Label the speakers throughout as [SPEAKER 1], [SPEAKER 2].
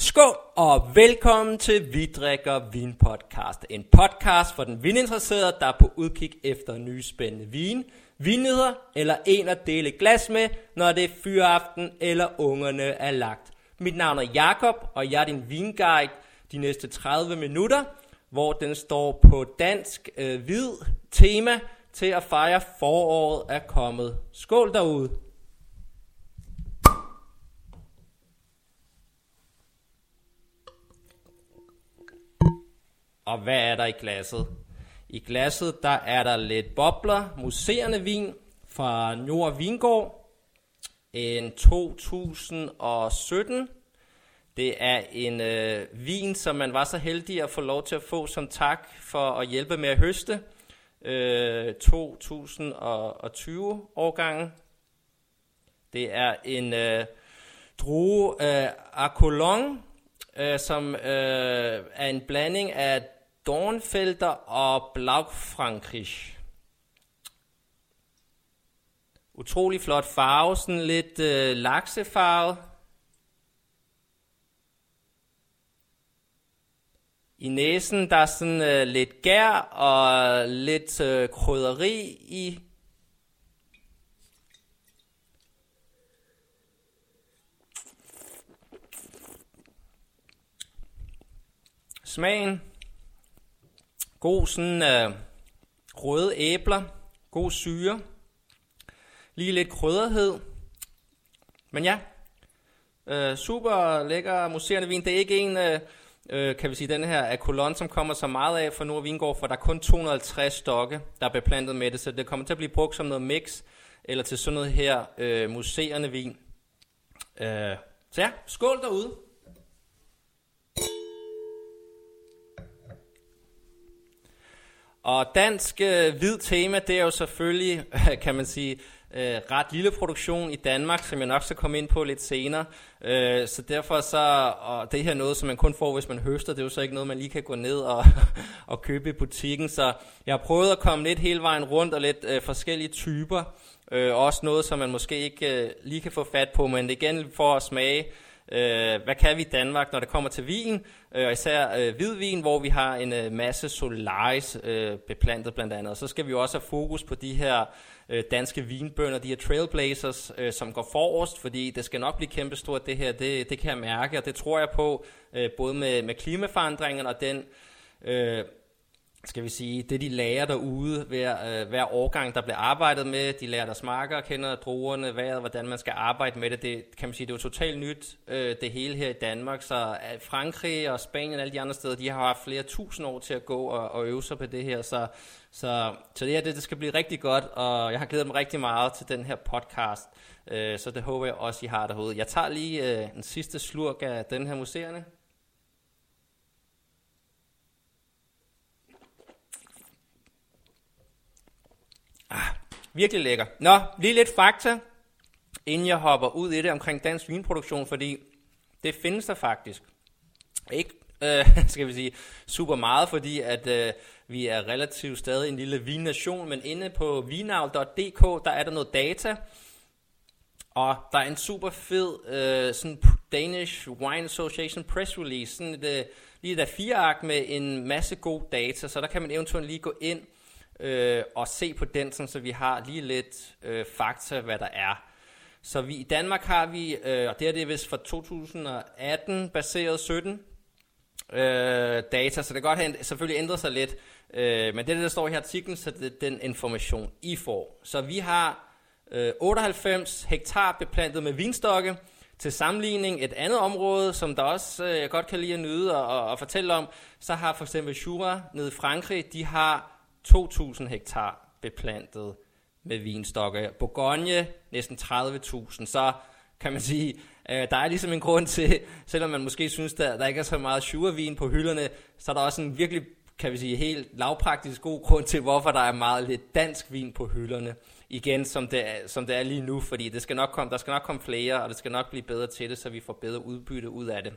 [SPEAKER 1] Skål og velkommen til Vi drikker vin podcast. En podcast for den vininteresserede, der er på udkig efter nye spændende vin, vinnyheder eller en at dele glas med, når det er fyraften eller ungerne er lagt. Mit navn er Jakob og jeg er din vinguide de næste 30 minutter, hvor den står på dansk øh, hvid tema til at fejre foråret er kommet. Skål derude! Og hvad er der i glasset? I glasset der er der lidt bobler, museerne vin fra Nord Vingård. En 2017. Det er en øh, vin, som man var så heldig at få lov til at få som tak for at hjælpe med at høste. Øh, 2020 årgangen. Det er en øh, drue øh, Acolon, øh, som øh, er en blanding af Dornfelder og Blaufrankrig. Utrolig flot farve, sådan lidt øh, laksefarve. I næsen der er sådan øh, lidt gær og lidt øh, krydderi i. Smagen God sådan øh, røde æbler, god syre, lige lidt krydderhed. Men ja, øh, super lækker museerne vin. Det er ikke en, øh, øh kan vi sige, den her af kolon, som kommer så meget af for Nord Vingård, for der er kun 250 stokke, der er beplantet med det, så det kommer til at blive brugt som noget mix, eller til sådan noget her øh, museerne vin. Øh, så ja, skål derude. Og dansk øh, hvid tema, det er jo selvfølgelig, kan man sige, øh, ret lille produktion i Danmark, som jeg nok skal komme ind på lidt senere. Øh, så derfor så, og det her er noget, som man kun får, hvis man høster, det er jo så ikke noget, man lige kan gå ned og, og købe i butikken. Så jeg har prøvet at komme lidt hele vejen rundt og lidt øh, forskellige typer. Øh, også noget, som man måske ikke øh, lige kan få fat på, men igen for at smage, Øh, hvad kan vi i Danmark, når det kommer til vin, øh, og især øh, hvidvin, hvor vi har en øh, masse solaris øh, beplantet blandt andet. Og så skal vi jo også have fokus på de her øh, danske vinbønder, de her trailblazers, øh, som går forrest, fordi det skal nok blive kæmpestort det her, det, det kan jeg mærke, og det tror jeg på, øh, både med, med klimaforandringerne og den... Øh, skal vi sige, det de lærer derude hver, øh, hver årgang, der bliver arbejdet med. De lærer der marker, kender druerne, vejret, hvordan man skal arbejde med det. Det kan man sige, det er jo totalt nyt, øh, det hele her i Danmark. Så øh, Frankrig og Spanien og alle de andre steder, de har haft flere tusind år til at gå og, og øve sig på det her. Så, så, så det her, det, det skal blive rigtig godt, og jeg har glædet mig rigtig meget til den her podcast. Øh, så det håber jeg også, I har derude. Jeg tager lige øh, en sidste slurk af den her museerne. Virkelig lækker. Nå, lige lidt fakta, inden jeg hopper ud i det omkring dansk vinproduktion, fordi det findes der faktisk. Ikke, øh, skal vi sige, super meget, fordi at øh, vi er relativt stadig en lille vinnation, men inde på vinavl.dk, der er der noget data, og der er en super fed øh, sådan Danish Wine Association press release, sådan et, øh, lige der fire ark med en masse god data, så der kan man eventuelt lige gå ind øh, og se på den, sådan, så vi har lige lidt øh, fakta, hvad der er. Så vi, i Danmark har vi, øh, og det her det vist fra 2018 baseret 17 øh, data, så det kan godt have selvfølgelig ændret sig lidt, øh, men det der står i artiklen, så det er den information, I får. Så vi har øh, 98 hektar beplantet med vinstokke, til sammenligning et andet område, som der også øh, jeg godt kan lide at nyde og, og, og fortælle om, så har for eksempel Jura nede i Frankrig, de har 2.000 hektar beplantet med vinstokke. Bourgogne næsten 30.000. Så kan man sige, øh, der er ligesom en grund til, selvom man måske synes, der, der ikke er så meget survin på hylderne, så er der også en virkelig, kan vi sige, helt lavpraktisk god grund til, hvorfor der er meget lidt dansk vin på hylderne. Igen, som det, er, som det er lige nu, fordi det skal nok komme, der skal nok komme flere, og det skal nok blive bedre til det, så vi får bedre udbytte ud af det.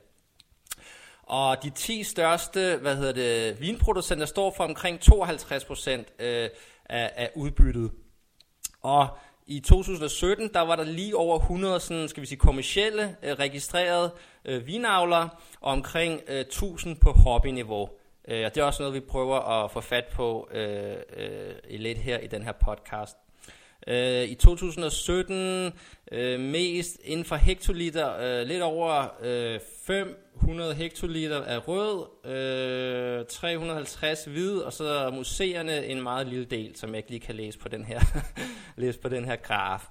[SPEAKER 1] Og de 10 største hvad hedder det, vinproducenter står for omkring 52 procent øh, af, af udbyttet. Og i 2017, der var der lige over 100 sådan, skal vi sige, kommercielle øh, registrerede øh, vinavlere, og omkring øh, 1000 på hobbyniveau. Øh, og det er også noget, vi prøver at få fat på øh, øh, lidt her i den her podcast. Øh, I 2017 øh, mest inden for hektoliter, øh, lidt over øh, 500 hektoliter af rød, øh, 350 hvid, og så museerne en meget lille del, som jeg ikke lige kan læse på den her, læse på den her graf.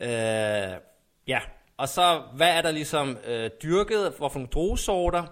[SPEAKER 1] Øh, ja, og så hvad er der ligesom øh, dyrket, hvorfor nogle druesorter?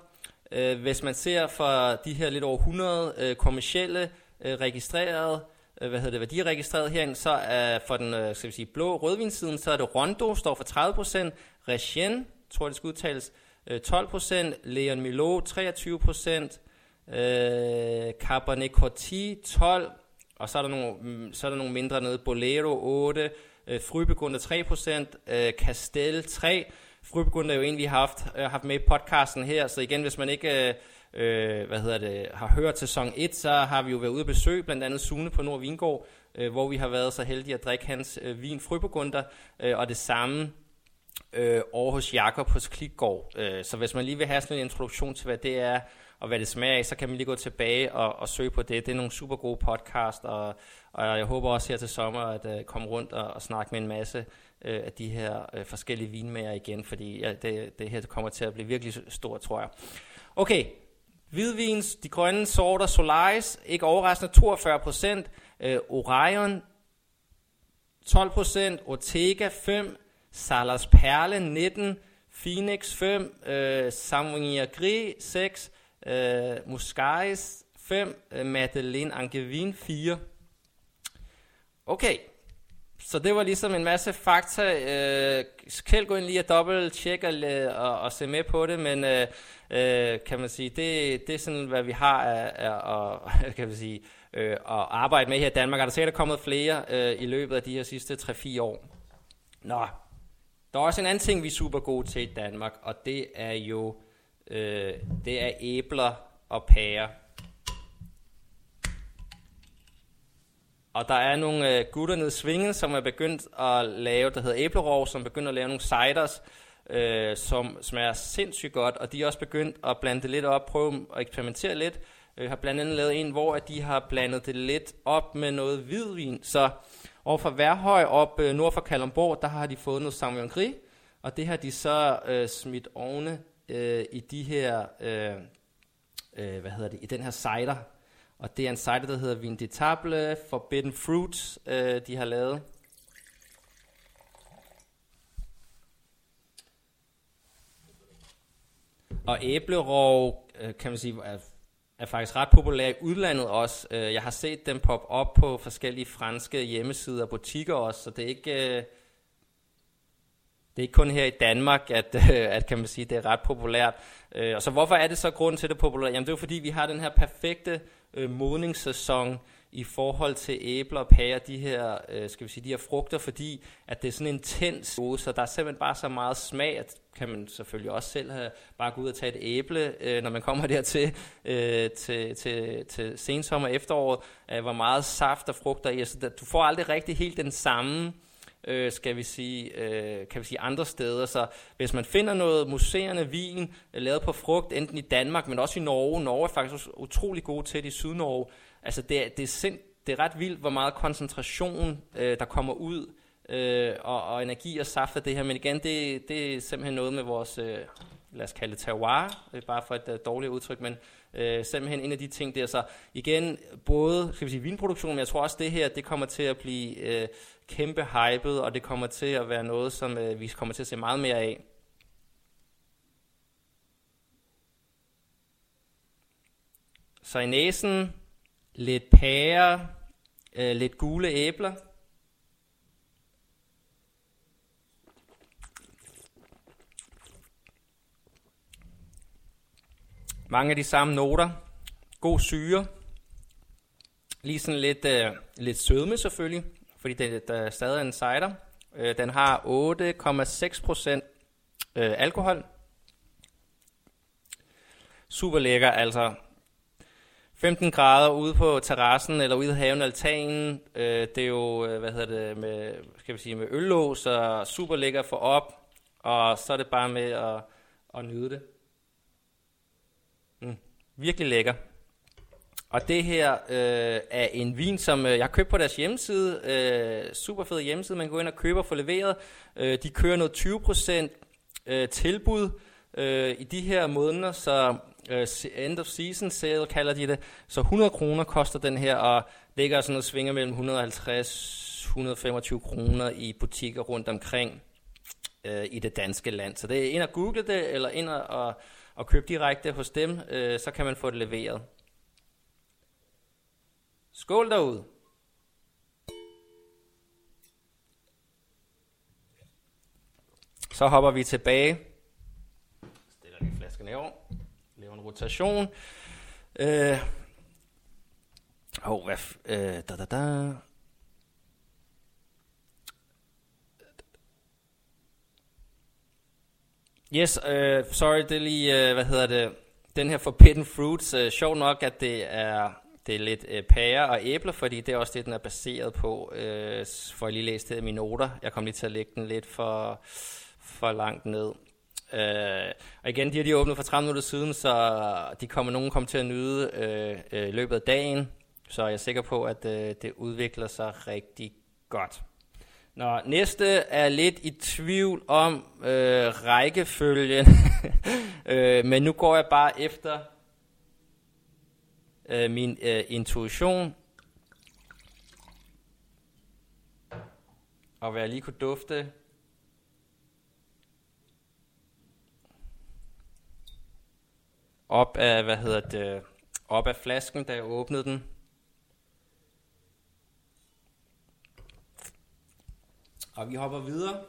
[SPEAKER 1] Øh, hvis man ser for de her lidt over 100 øh, kommercielle øh, registrerede, øh, hvad hedder det, værdiregistreret herinde, så er for den øh, skal vi sige, blå rødvinssiden, så er det Rondo, står for 30%, Regien, tror jeg det skal udtales, øh, 12%, Leon Milo 23%, øh, Cabernet Corti 12, og så er der nogle, mm, så er der nogle mindre nede, Bolero 8, øh, Frybegunde 3%, øh, Castel 3, Frybegunder er jo en, vi har haft, øh, haft med i podcasten her, så igen, hvis man ikke... Øh, øh hvad hedder det, har hørt sæson 1, så har vi jo været ude at besøge blandt andet Sune på Nord Vingård, øh, hvor vi har været så heldige at drikke hans øh, vin Frybegunder, øh, og det samme øh, over hos Jakob hos Klikgård. Øh, så hvis man lige vil have sådan en introduktion til, hvad det er, og hvad det smager af, så kan man lige gå tilbage og, og søge på det. Det er nogle super gode podcast, og, og jeg håber også her til sommer at uh, komme rundt og, og snakke med en masse uh, af de her uh, forskellige vinmager igen, fordi ja, det, det her kommer til at blive virkelig stort, tror jeg. Okay, Hvidvins, de grønne sorter, Solaris, ikke overraskende 42%, øh, Orion 12%, Ortega 5, Salas Perle 19, Phoenix 5, øh, Sauvignon Gris 6, øh, Muscaris 5, øh, Madeleine Angevin 4. Okay, så det var ligesom en masse fakta. Øh, Kjeld gå ind lige og dobbelt tjekke og, og, og se med på det, men øh, øh, kan man sige, det, det er sådan, hvad vi har af, af, af kan man sige, øh, at arbejde med her i Danmark. Er der sikkert kommet flere øh, i løbet af de her sidste 3-4 år. Nå, der er også en anden ting, vi er super gode til i Danmark, og det er jo øh, det er æbler og pærer. Og der er nogle øh, gutter nede i Svingen, som er begyndt at lave, der hedder æblerov, som begynder at lave nogle ciders, øh, som smager sindssygt godt, og de er også begyndt at blande det lidt op, prøve at eksperimentere lidt. Jeg øh, har blandt andet lavet en, hvor de har blandet det lidt op med noget hvidvin. Så over fra Værhøj op øh, nord for Kalundborg, der har de fået noget Sauvignon Gris, og det har de så øh, smidt ovne øh, i de her, øh, øh, hvad hedder det, i den her cider. Og det er en cider, der hedder Vin de Table Forbidden Fruit, øh, de har lavet. Og æblerov, øh, kan man sige, er, faktisk ret populær i udlandet også. Øh, jeg har set dem poppe op på forskellige franske hjemmesider og butikker også, så det er ikke... Øh, det er ikke kun her i Danmark, at, øh, at kan man sige, det er ret populært. Øh, og så hvorfor er det så grund til det populært? Jamen det er jo fordi, vi har den her perfekte øh, modningssæson i forhold til æbler og pærer, de her, øh, skal vi sige, de her frugter, fordi at det er sådan en intens så der er simpelthen bare så meget smag, at kan man selvfølgelig også selv have, bare gå ud og tage et æble, øh, når man kommer dertil øh, til, til, til sensommer og efteråret, øh, hvor meget saft og frugter i. Altså, der, du får aldrig rigtig helt den samme øh, skal vi sige, øh, kan vi sige andre steder. Så hvis man finder noget museerne vin øh, lavet på frugt, enten i Danmark, men også i Norge, Norge er faktisk utrolig gode til det i Sydnorge, altså det, er, det, er sind, det er ret vildt, hvor meget koncentration øh, der kommer ud, øh, og, og energi og saft af det her. Men igen, det, det er simpelthen noget med vores, øh, lad os kalde det terroir, øh, bare for et øh, dårligt udtryk, men øh, simpelthen en af de ting der. Så igen, både skal vi sige, vinproduktion, men jeg tror også det her, det kommer til at blive øh, kæmpe hypet, og det kommer til at være noget, som øh, vi kommer til at se meget mere af. Så i næsen, lidt pære, øh, lidt gule æbler. Mange af de samme noter. God syre. Lige sådan lidt, øh, lidt sødme selvfølgelig, fordi det, der stadig en cider. Øh, den har 8,6% øh, alkohol. Super lækker, altså 15 grader ude på terrassen eller ude i haven altanen. Øh, det er jo, øh, hvad hedder det, med, skal vi sige, med øllås og super lækker for op. Og så er det bare med at, at nyde det. Virkelig lækker. Og det her øh, er en vin, som øh, jeg har købt på deres hjemmeside. Øh, super fed hjemmeside, man kan gå ind og købe og få leveret. Øh, de kører noget 20% øh, tilbud øh, i de her måneder, så øh, end of season sale kalder de det. Så 100 kroner koster den her, og ligger sådan noget svinger mellem 150 125 kroner i butikker rundt omkring øh, i det danske land. Så det er ind og google det, eller ind og, og, og købe direkte hos dem, øh, så kan man få det leveret. Skål derude! Så hopper vi tilbage. Stiller lige flasken herover. Laver en rotation. Øh. Oh, hvad f- øh, da, da, da. Yes, uh, sorry, det er lige, uh, hvad hedder det, den her Forbidden Fruits. Øh, uh, sjov nok, at det er, det er lidt uh, pærer og æbler, fordi det er også det, den er baseret på. Uh, for jeg lige læst det i mine noter. Jeg kom lige til at lægge den lidt for, for langt ned. Uh, og igen, de har de åbnet for 30 minutter siden, så de kommer nogen kommer til at nyde uh, uh, løbet af dagen. Så jeg er sikker på, at uh, det udvikler sig rigtig godt. Nå, næste er lidt i tvivl om øh, rækkefølgen, øh, men nu går jeg bare efter øh, min øh, intuition. Og hvad jeg lige kunne dufte. Op af, hvad hedder det, op af flasken, da jeg åbnede den. Og vi hopper videre.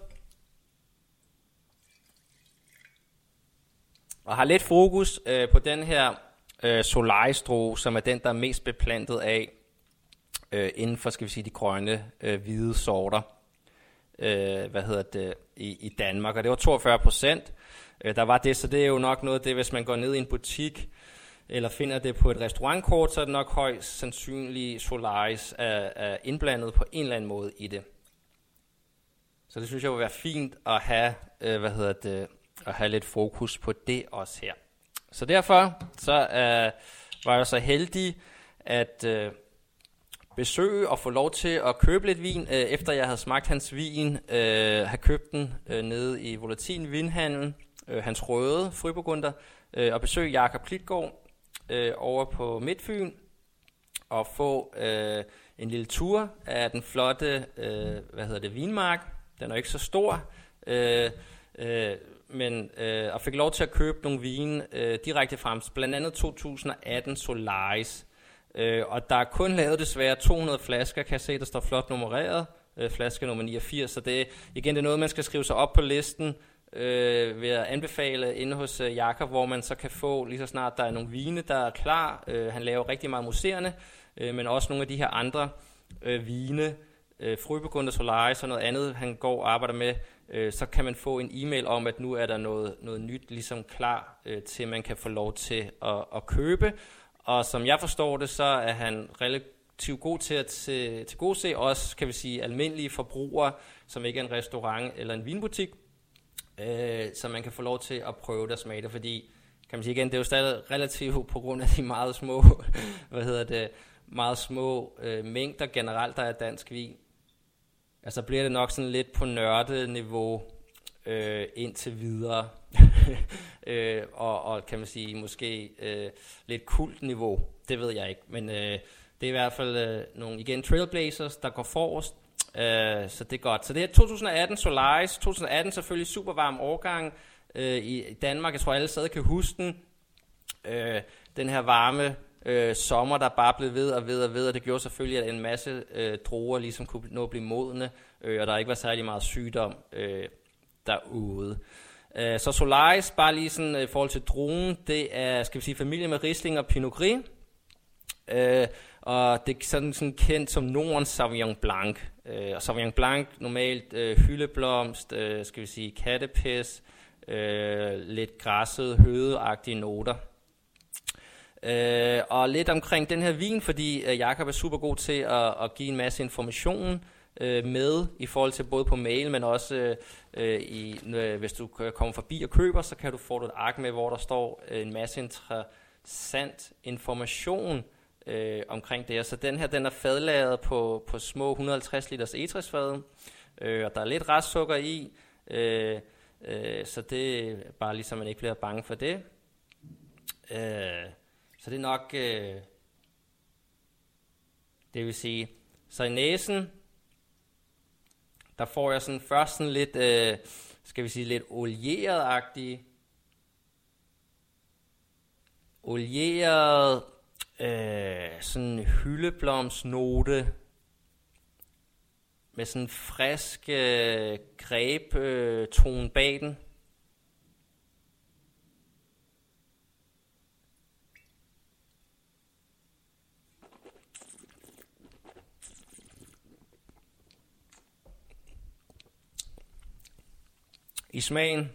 [SPEAKER 1] Og har lidt fokus øh, på den her øh, solaristro, som er den, der er mest beplantet af øh, inden for, skal vi sige, de grønne øh, hvide sorter. Øh, hvad hedder det, i, i Danmark, og det var 42 procent. Øh, der var det, så det er jo nok noget af det, hvis man går ned i en butik, eller finder det på et restaurantkort, så er det nok højst sandsynligt Solaris er, er indblandet på en eller anden måde i det. Så det synes jeg vil være fint at have, øh, hvad hedder det, at have lidt fokus på det også her. Så derfor så øh, var jeg så heldig at øh, besøge og få lov til at købe lidt vin, øh, efter jeg havde smagt hans vin, øh, have købt den øh, nede i Volatin Vinhandel, øh, hans røde friburgunder, øh, og besøge Jakob Klitgaard øh, over på Midtfyn, og få øh, en lille tur af den flotte, øh, hvad hedder det, vinmark, den er ikke så stor, øh, øh, men øh, og fik lov til at købe nogle vine øh, direkte frem, blandt andet 2018 Solaris. Øh, og der er kun lavet desværre 200 flasker, kan jeg se, der står flot nummereret, øh, flaske nummer 89, så det igen det er noget, man skal skrive sig op på listen, øh, ved at anbefale inde hos øh, Jakob, hvor man så kan få, lige så snart der er nogle vine, der er klar. Øh, han laver rigtig meget museerne, øh, men også nogle af de her andre øh, vine, øh, Frøbegunde Solaris og noget andet, han går og arbejder med, øh, så kan man få en e-mail om, at nu er der noget, noget nyt ligesom klar øh, til, man kan få lov til at, at købe. Og som jeg forstår det, så er han relativt god til at til, til gode se også, kan vi sige, almindelige forbrugere, som ikke er en restaurant eller en vinbutik, øh, så man kan få lov til at prøve det og smage det, fordi kan man sige igen, det er jo stadig relativt på grund af de meget små, hvad hedder det, meget små øh, mængder generelt, der er dansk vin, altså bliver det nok sådan lidt på nørde-niveau øh, indtil videre. øh, og, og kan man sige, måske øh, lidt kult-niveau. Det ved jeg ikke. Men øh, det er i hvert fald øh, nogle, igen, Trailblazers, der går forrest. Øh, så det er godt. Så det er 2018 Solaris. 2018 selvfølgelig super varm årgang øh, i Danmark. Jeg tror alle stadig kan huske den. Øh, den her varme øh, sommer, der bare blev ved og ved og ved, og det gjorde selvfølgelig, at en masse øh, druer ligesom kunne nå at blive modne, øh, og der ikke var særlig meget sygdom øh, derude. Øh, så Solaris, bare lige sådan øh, i forhold til druen, det er, skal vi sige, familie med Riesling og Pinot Gris, øh, og det er sådan, sådan kendt som Nordens Sauvignon Blanc. Øh, og Sauvignon Blanc, normalt øh, hyldeblomst, øh, skal vi sige kattepis, øh, lidt græsset, hødeagtige noter. Øh, og lidt omkring den her vin, fordi øh, Jakob er super god til at, at give en masse information øh, med i forhold til både på mail, men også øh, i, øh, hvis du kommer forbi og køber, så kan du få et ark med, hvor der står øh, en masse interessant information øh, omkring det. Så den her, den er fadlaget på, på små 150 liters etræsfad, øh, og der er lidt restsukker i, øh, øh, så det er bare ligesom, man ikke bliver bange for det. Øh, så det er nok, øh, det vil sige, så i næsen, der får jeg sådan først sådan lidt, øh, skal vi sige, lidt olieret-agtig, olieret, øh, sådan hyldeblomsnote, med sådan en frisk øh, greb øh, tone bag den. I smagen.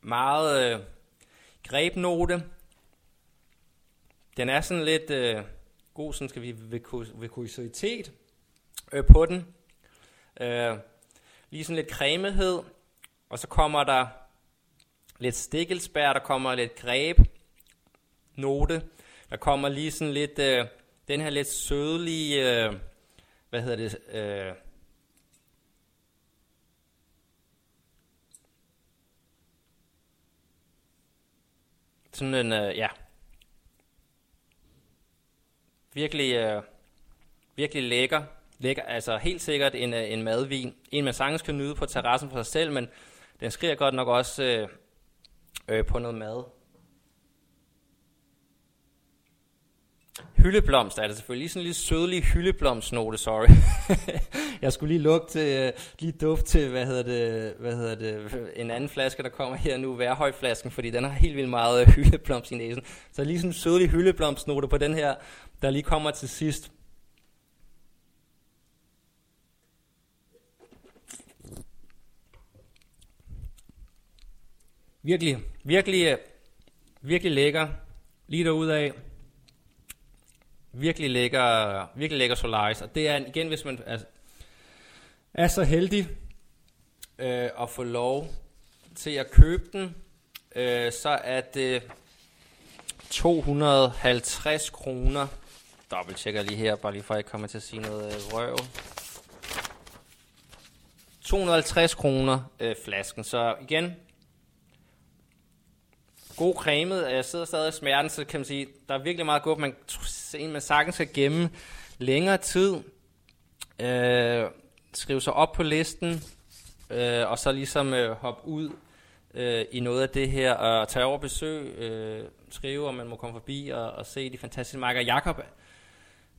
[SPEAKER 1] Meget øh, grebnote. Den er sådan lidt øh, god, sådan skal vi vikositet øh, på den. Øh, lige sådan lidt cremehed. Og så kommer der lidt stikkelsbær, der kommer lidt greb note. Der kommer lige sådan lidt, øh, den her lidt sødlige, øh, hvad hedder det, øh, Sådan en, øh, ja, virkelig, øh, virkelig lækker. lækker. Altså helt sikkert en, øh, en madvin. En, man sagtens kan nyde på terrassen for sig selv, men den skriger godt nok også øh, øh, på noget mad. Hyldeblomst er det selvfølgelig. Lige sådan en lille sødlig hyldeblomstnote, sorry. jeg skulle lige lugte, til, øh, lige duft til, hvad hedder, det, hvad hedder det, en anden flaske, der kommer her nu, værhøjflasken, fordi den har helt vildt meget øh, hyldeblomst i næsen. Så lige sådan en sødlig hyldeblomstnote på den her, der lige kommer til sidst. Virkelig, virkelig, øh, virkelig lækker. Lige derudaf virkelig lækker, virkelig lækker Solaris. Og det er igen, hvis man er, er så heldig øh, at få lov til at købe den, øh, så er det 250 kroner. Dobbelt tjekker lige her, bare lige for at jeg kommer til at sige noget øh, røv. 250 kroner øh, flasken. Så igen, god cremet. Jeg sidder stadig i smerten, så kan man sige, der er virkelig meget godt. Man, man sagtens skal gemme længere tid. Øh, skrive sig op på listen, øh, og så ligesom øh, hoppe ud øh, i noget af det her, og tage over besøg, øh, skrive, om man må komme forbi og, og se de fantastiske marker. Jakob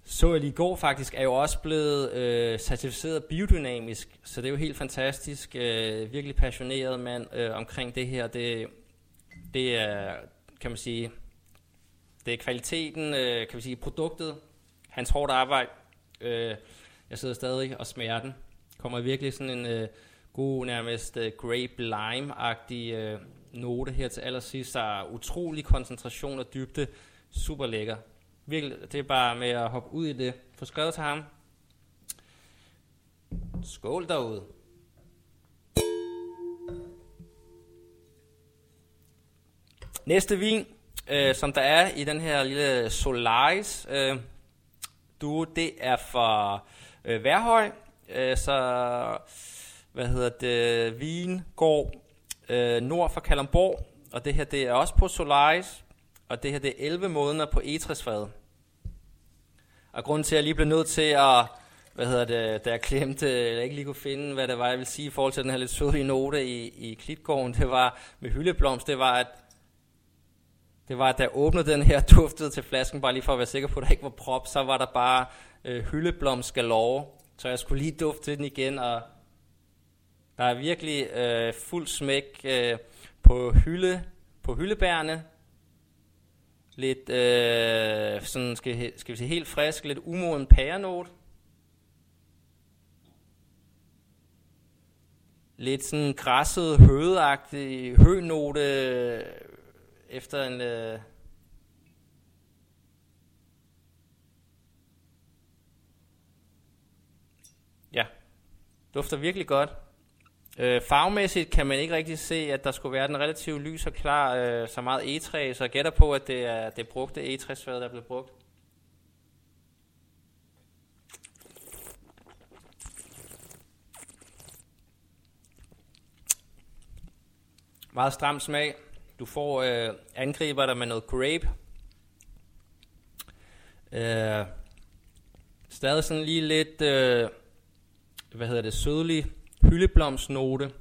[SPEAKER 1] så jeg lige i går faktisk, er jo også blevet øh, certificeret biodynamisk, så det er jo helt fantastisk. Øh, virkelig passioneret mand øh, omkring det her. Det, det er, kan man sige, det er kvaliteten, øh, kan man sige, produktet, hans hårdt arbejde. Øh, jeg sidder stadig og smager den. Kommer virkelig sådan en øh, god, nærmest øh, grape lime-agtig øh, note her til allersidst. Der er utrolig koncentration og dybde. Super lækker. Virkelig, det er bare med at hoppe ud i det. Få skrevet til ham. Skål derude. Næste vin, øh, som der er i den her lille Solaris øh, duo, det er fra øh, Værhøj, øh, så hvad hedder det, Vin går øh, nord for Kalamborg, og det her det er også på Solaris, og det her det er 11 måneder på etræsfad. Og grunden til, at jeg lige blev nødt til at, hvad hedder det, da jeg klemte, eller ikke lige kunne finde, hvad det var, jeg ville sige i forhold til den her lidt søde note i, i Klitgården, det var med hyldeblomst, det var, at det var, at da jeg åbnede den her, duftede til flasken, bare lige for at være sikker på, at der ikke var prop, så var der bare øh, hyldeblomst galore. Så jeg skulle lige dufte til den igen, og der er virkelig øh, fuld smæk øh, på hylde, på hyldebærene. Lidt, øh, sådan skal, skal vi sige, helt frisk, lidt umoden pærenot. Lidt sådan græsset, hødeagtig hønote, efter en... Øh, ja, dufter virkelig godt. Øh, farvemæssigt kan man ikke rigtig se, at der skulle være den relativt lys og klar, øh, så meget E3, så jeg gætter på, at det er det brugte e 3 sværd der er blevet brugt. Meget stram smag. Du får øh, angriber der med noget grape. Øh, stadig sådan lige lidt, øh, hvad hedder det, sødlig hyldeblomstnote.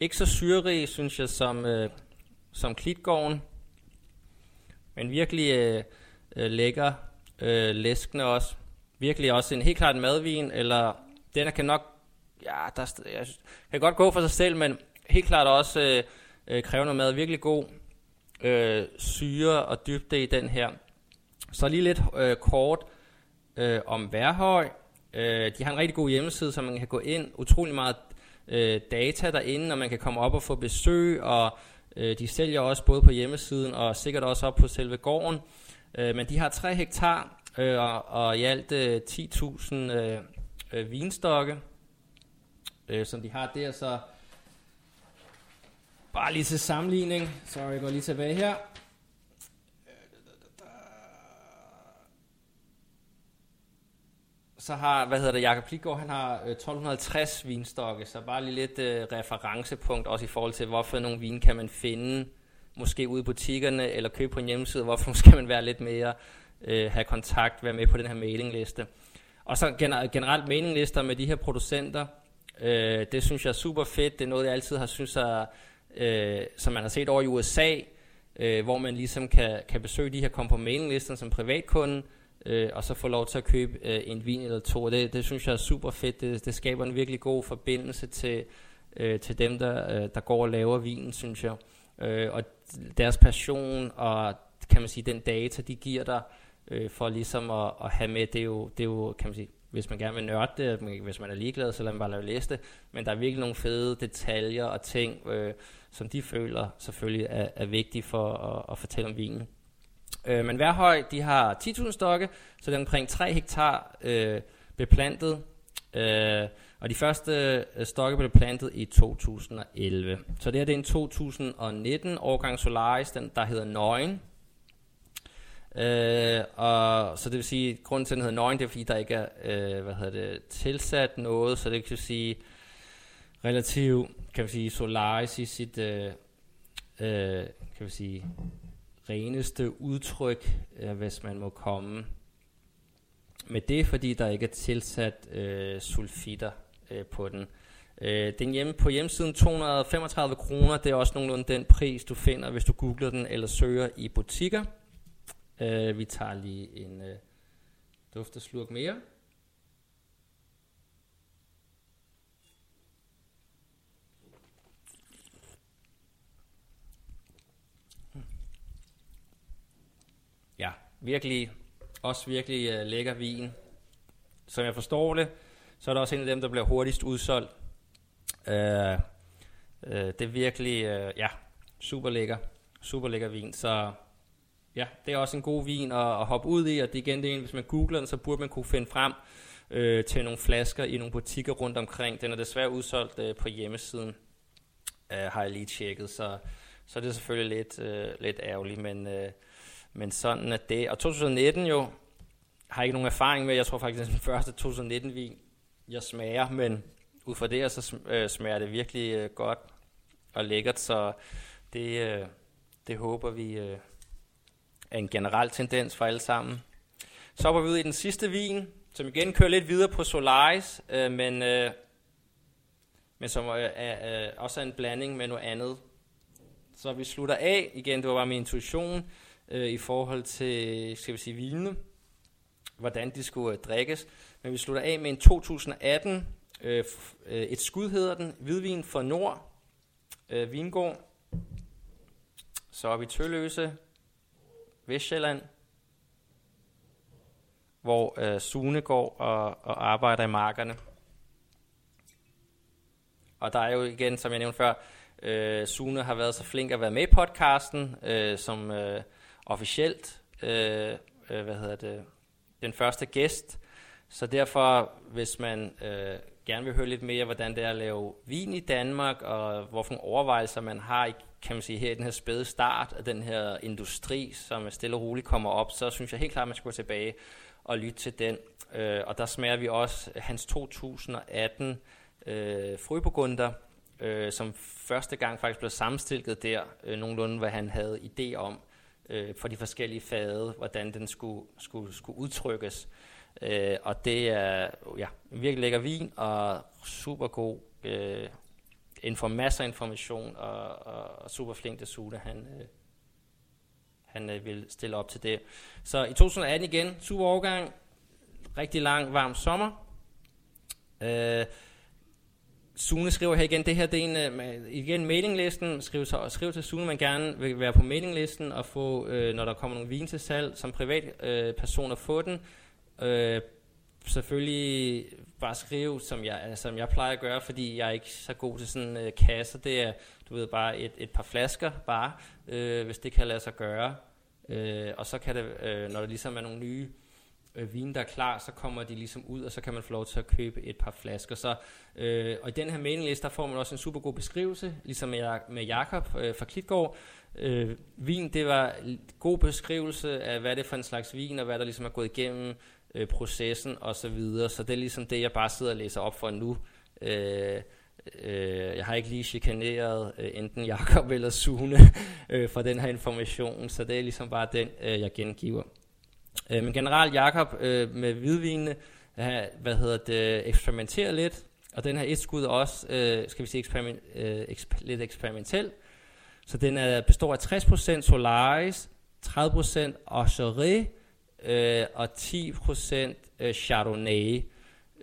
[SPEAKER 1] Ikke så syrerig, synes jeg, som, øh, som klitgården. Men virkelig øh, øh, lækker, øh, læskende også. Virkelig også en helt klart madvin, eller den kan nok, ja, der, jeg kan godt gå for sig selv, men helt klart også øh, øh, noget mad. Virkelig god øh, syre og dybde i den her. Så lige lidt øh, kort øh, om Værhøj. Øh, de har en rigtig god hjemmeside, så man kan gå ind. Utrolig meget øh, data derinde, og man kan komme op og få besøg, og øh, de sælger også både på hjemmesiden og sikkert også op på selve gården. Øh, men de har 3 hektar øh, og, og i alt øh, 10.000 øh, øh, vinstokke, øh, som de har der. Så bare lige til sammenligning, så jeg går lige tilbage her. så har, hvad hedder det, Jakob Pligård, han har øh, 1250 vinstokke, så bare lige lidt øh, referencepunkt også i forhold til, hvorfor nogle vin kan man finde, måske ude i butikkerne, eller købe på en hjemmeside, hvorfor skal man være lidt mere, øh, have kontakt, være med på den her mailingliste. Og så generelt mailinglister med de her producenter, øh, det synes jeg er super fedt, det er noget, jeg altid har synes er, øh, som man har set over i USA, øh, hvor man ligesom kan, kan besøge de her, komme på mailinglisten som privatkunde, øh, og så få lov til at købe øh, en vin eller to. Det, det synes jeg er super fedt. Det, det skaber en virkelig god forbindelse til, øh, til dem, der, øh, der går og laver vinen, synes jeg. Øh, og deres passion og kan man sige, den data, de giver dig øh, for ligesom at, at have med, det er, jo, det er jo, kan man sige, hvis man gerne vil nørde det, hvis man er ligeglad, så lad man bare lade læse det. Men der er virkelig nogle fede detaljer og ting, øh, som de føler selvfølgelig er, er vigtige for at, at fortælle om vinen. Øh, men Værhøj, de har 10.000 stokke, så det er omkring 3 hektar øh, beplantet. Øh, og de første øh, stokke blev plantet i 2011. Så det her det er en 2019 årgang Solaris, den, der hedder Nøgen. Øh, og så det vil sige, at grunden til, at den hedder Nøgen, det er fordi, der ikke er øh, hvad hedder det, tilsat noget, så det kan sige relativt, kan vi sige, Solaris i sit, øh, øh, kan vi sige, reneste udtryk, øh, hvis man må komme med det, fordi der ikke er tilsat øh, sulfitter øh, på den. Øh, den hjemme på hjemmesiden 235 kroner, det er også nogenlunde den pris, du finder, hvis du googler den eller søger i butikker. Øh, vi tager lige en øh, dufteslurk mere. virkelig, også virkelig uh, lækker vin. Som jeg forstår det, så er der også en af dem, der bliver hurtigst udsolgt. Uh, uh, det er virkelig, uh, ja, super lækker, super lækker vin. Så ja, det er også en god vin at, at hoppe ud i, og det igen, det er en, hvis man googler den, så burde man kunne finde frem øh, til nogle flasker i nogle butikker rundt omkring. Den er desværre udsolgt øh, på hjemmesiden, øh, har jeg lige tjekket, så, så det er selvfølgelig lidt, øh, lidt ærgerligt, men... øh, men sådan er det. Og 2019 jo, har ikke nogen erfaring med, jeg tror faktisk, det er den første 2019-vin, jeg smager, men ud fra det, så øh, smager det virkelig øh, godt og lækkert, så det, øh, det håber vi øh, er en generel tendens for alle sammen. Så var vi ud i den sidste vin, som igen kører lidt videre på Solaris, øh, men, øh, men som øh, er, øh, også er en blanding med noget andet. Så vi slutter af, igen, det var bare min intuition, øh, i forhold til, skal vi sige, vinene, hvordan de skulle øh, drikkes. Men vi slutter af med en 2018, øh, øh, et skud hedder den, hvidvin fra Nord, øh, Vingård. Så er vi Tølløse, Vestjylland, hvor øh, Sune går og, og arbejder i markerne. Og der er jo igen, som jeg nævnte før, øh, Sune har været så flink at være med i podcasten, øh, som øh, officielt, øh, øh, hvad hedder det, den første gæst. Så derfor, hvis man øh, gerne vil høre lidt mere, hvordan det er at lave vin i Danmark, og hvorfor overvejelser man har, kan man sige, her i den her spæde start af den her industri, som stille og roligt kommer op, så synes jeg helt klart, at man skal gå tilbage og lytte til den. Øh, og der smager vi også hans 2018 øh, frøbegunder, øh, som første gang faktisk blev sammenstillet der, øh, nogenlunde hvad han havde idé om øh, for de forskellige fade, hvordan den skulle, skulle, skulle udtrykkes. Øh, og det er ja, virkelig lækker vin og super god øh, info, masser af information og, og, og super flink til Han, øh, han øh, vil stille op til det. Så i 2018 igen, super overgang, rigtig lang, varm sommer. Øh, Sune skriver her igen, det her det er en, øh, igen mailinglisten, skriv, så, skriv til Sune, man gerne vil være på mailinglisten og få, øh, når der kommer nogle vin til salg, som privat øh, person at få den. Øh, selvfølgelig bare skrive, som jeg, altså, som jeg plejer at gøre, fordi jeg er ikke så god til sådan øh, kasser. Det er, du ved, bare et, et par flasker, bare, øh, hvis det kan lade sig gøre. Øh, og så kan det, øh, når der ligesom er nogle nye øh, vin, der er klar, så kommer de ligesom ud, og så kan man få lov til at købe et par flasker. Så, øh, og i den her mailingliste, der får man også en super god beskrivelse, ligesom med, med Jakob øh, fra Klitgård. Øh, vin, det var god beskrivelse af, hvad det er for en slags vin, og hvad der ligesom er gået igennem øh, processen og så videre. Så det er ligesom det, jeg bare sidder og læser op for nu. Øh, øh, jeg har ikke lige chikaneret øh, enten Jakob eller Sune øh, for den her information, så det er ligesom bare den, øh, jeg gengiver. Øh, men generelt Jakob øh, med hvidvinene, øh, hvad hedder det, eksperimenterer lidt, og den her et skud også, øh, skal vi sige, eksperiment, øh, eksp- lidt eksperimentel. Så den er, består af 60% Solaris, 30% Ocherie, øh, og 10% øh, Chardonnay.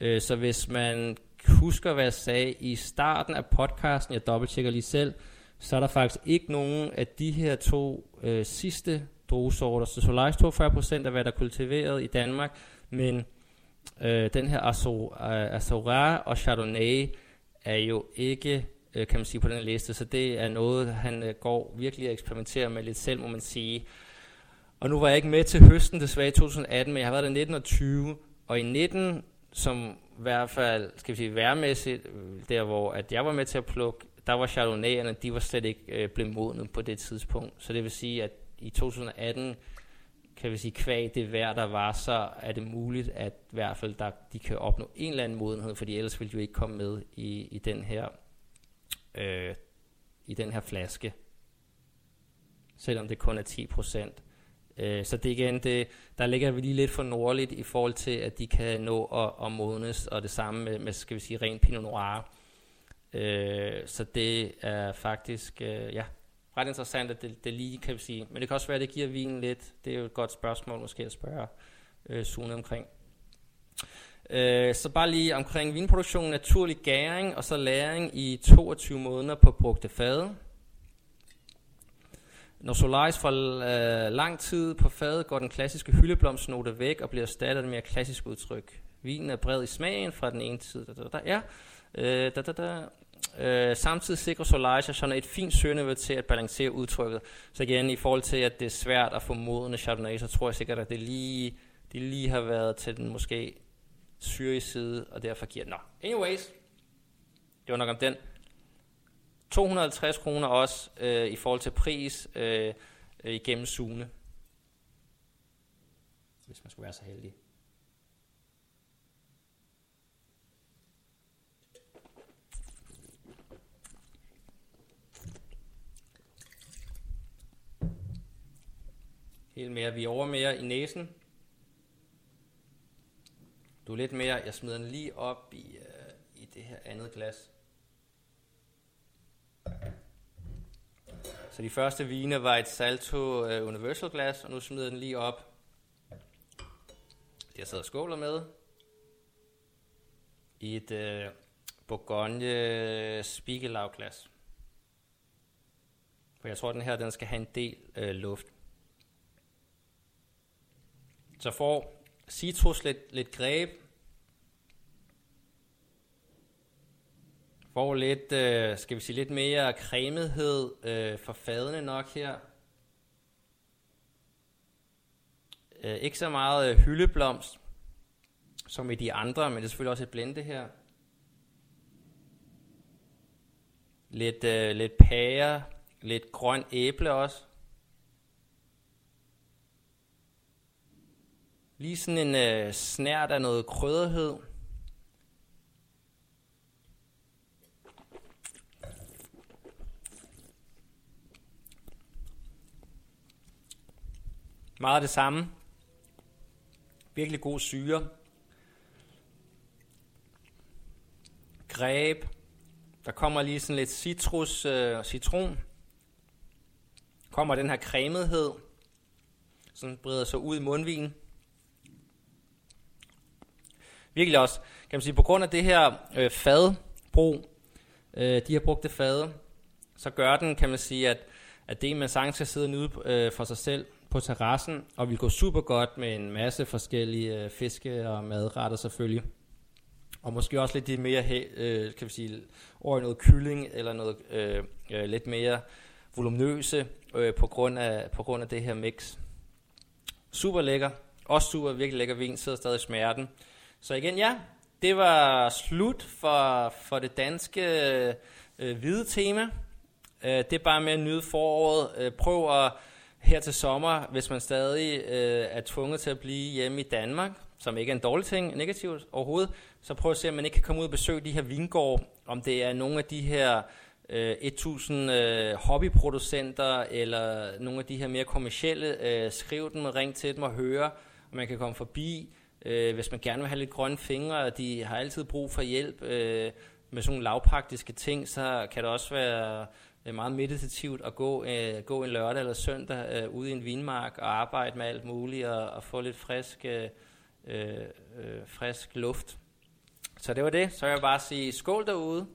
[SPEAKER 1] Øh, så hvis man husker, hvad jeg sagde i starten af podcasten, jeg dobbelttjekker lige selv, så er der faktisk ikke nogen af de her to øh, sidste druesorter. Så Solaris 42% af hvad der er kultiveret i Danmark, men øh, den her Azora øh, og Chardonnay er jo ikke, øh, kan man sige, på den her liste, så det er noget, han øh, går virkelig og eksperimenterer med lidt selv, må man sige. Og nu var jeg ikke med til høsten desværre i 2018, men jeg har været der 19 og 20, og i 19, som i hvert fald, skal vi sige, værmæssigt, øh, der hvor at jeg var med til at plukke, der var Chardonnayerne, de var slet ikke øh, blevet modnet på det tidspunkt. Så det vil sige, at i 2018, kan vi sige, kvæg det vejr, der var, så er det muligt, at i hvert fald der, de kan opnå en eller anden modenhed, fordi ellers ville de jo ikke komme med i, i den her øh, i den her flaske, selvom det kun er 10 procent. Øh, så det igen, det, der ligger vi lige lidt for nordligt i forhold til, at de kan nå at, at modnes, og det samme med, med skal vi sige, ren Pinot Noir. Øh, så det er faktisk, øh, ja, ret interessant, at det, det lige kan vi sige. Men det kan også være, at det giver vinen lidt. Det er jo et godt spørgsmål måske at spørge øh, Sune omkring. Øh, så bare lige omkring vinproduktion, naturlig gæring og så læring i 22 måneder på brugte fade. Når Solaris får øh, lang tid på fadet, går den klassiske hyldeblomstnote væk og bliver erstattet af mere klassisk udtryk. Vinen er bred i smagen fra den ene side. Der, der, der, ja. Øh, da, da, da. Øh, samtidig sikrer Solaris sådan et fint søgende til at balancere udtrykket. Så igen, i forhold til, at det er svært at få modne Chardonnay, så tror jeg sikkert, at det lige, det lige har været til den måske syrige side, og derfor giver den. Nå, anyways, det var nok om den. 250 kroner også øh, i forhold til pris øh, øh, igennem Sune. Hvis man skulle være så heldig. Helt mere. Vi er over mere i næsen. Du er lidt mere. Jeg smider den lige op i, øh, i det her andet glas. Så de første vine var et Salto øh, Universal glas, og nu smider jeg den lige op. Det jeg sidder og skåler med. I et øh, Bourgogne øh, Spiegelau glas. For jeg tror, at den her den skal have en del øh, luft. Så får citrus lidt, lidt greb. Får lidt, øh, skal vi sige, lidt mere cremethed øh, for fadene nok her. Øh, ikke så meget øh, hyldeblomst. som i de andre, men det er selvfølgelig også et blende her. Lidt, øh, lidt pære, lidt grøn æble også. Lige sådan en øh, snært af noget krydderhed. Meget det samme. Virkelig god syre. Greb. Der kommer lige sådan lidt citrus øh, og øh, citron. Kommer den her cremethed, som breder sig ud i mundvinen. Virkelig også, kan man sige, på grund af det her øh, fadbrug, øh, de har brugt det fade, så gør den, kan man sige, at, at det, man sagtens skal sidde nyde øh, for sig selv på terrassen, og vi gå super godt med en masse forskellige øh, fiske og madretter selvfølgelig. Og måske også lidt de mere, øh, kan vi sige, over noget kylling, eller noget øh, øh, lidt mere voluminøse, øh, på, grund af, på grund af det her mix. Super lækker. Også super virkelig lækker vin, sidder stadig i smerten. Så igen, ja, det var slut for, for det danske øh, hvide tema. Øh, det er bare med at nyde foråret. Øh, prøv at her til sommer, hvis man stadig øh, er tvunget til at blive hjemme i Danmark, som ikke er en dårlig ting, negativt overhovedet, så prøv at se, om man ikke kan komme ud og besøge de her vingårde, om det er nogle af de her øh, 1000 øh, hobbyproducenter, eller nogle af de her mere kommercielle, øh, skriv dem og ring til dem og høre, om man kan komme forbi, øh, hvis man gerne vil have lidt grønne fingre, de har altid brug for hjælp øh, med sådan nogle lavpraktiske ting, så kan det også være er meget meditativt at gå, øh, gå en lørdag eller søndag øh, ude i en vinmark og arbejde med alt muligt og, og få lidt frisk, øh, øh, øh frisk luft. Så det var det. Så jeg vil bare sige skål derude.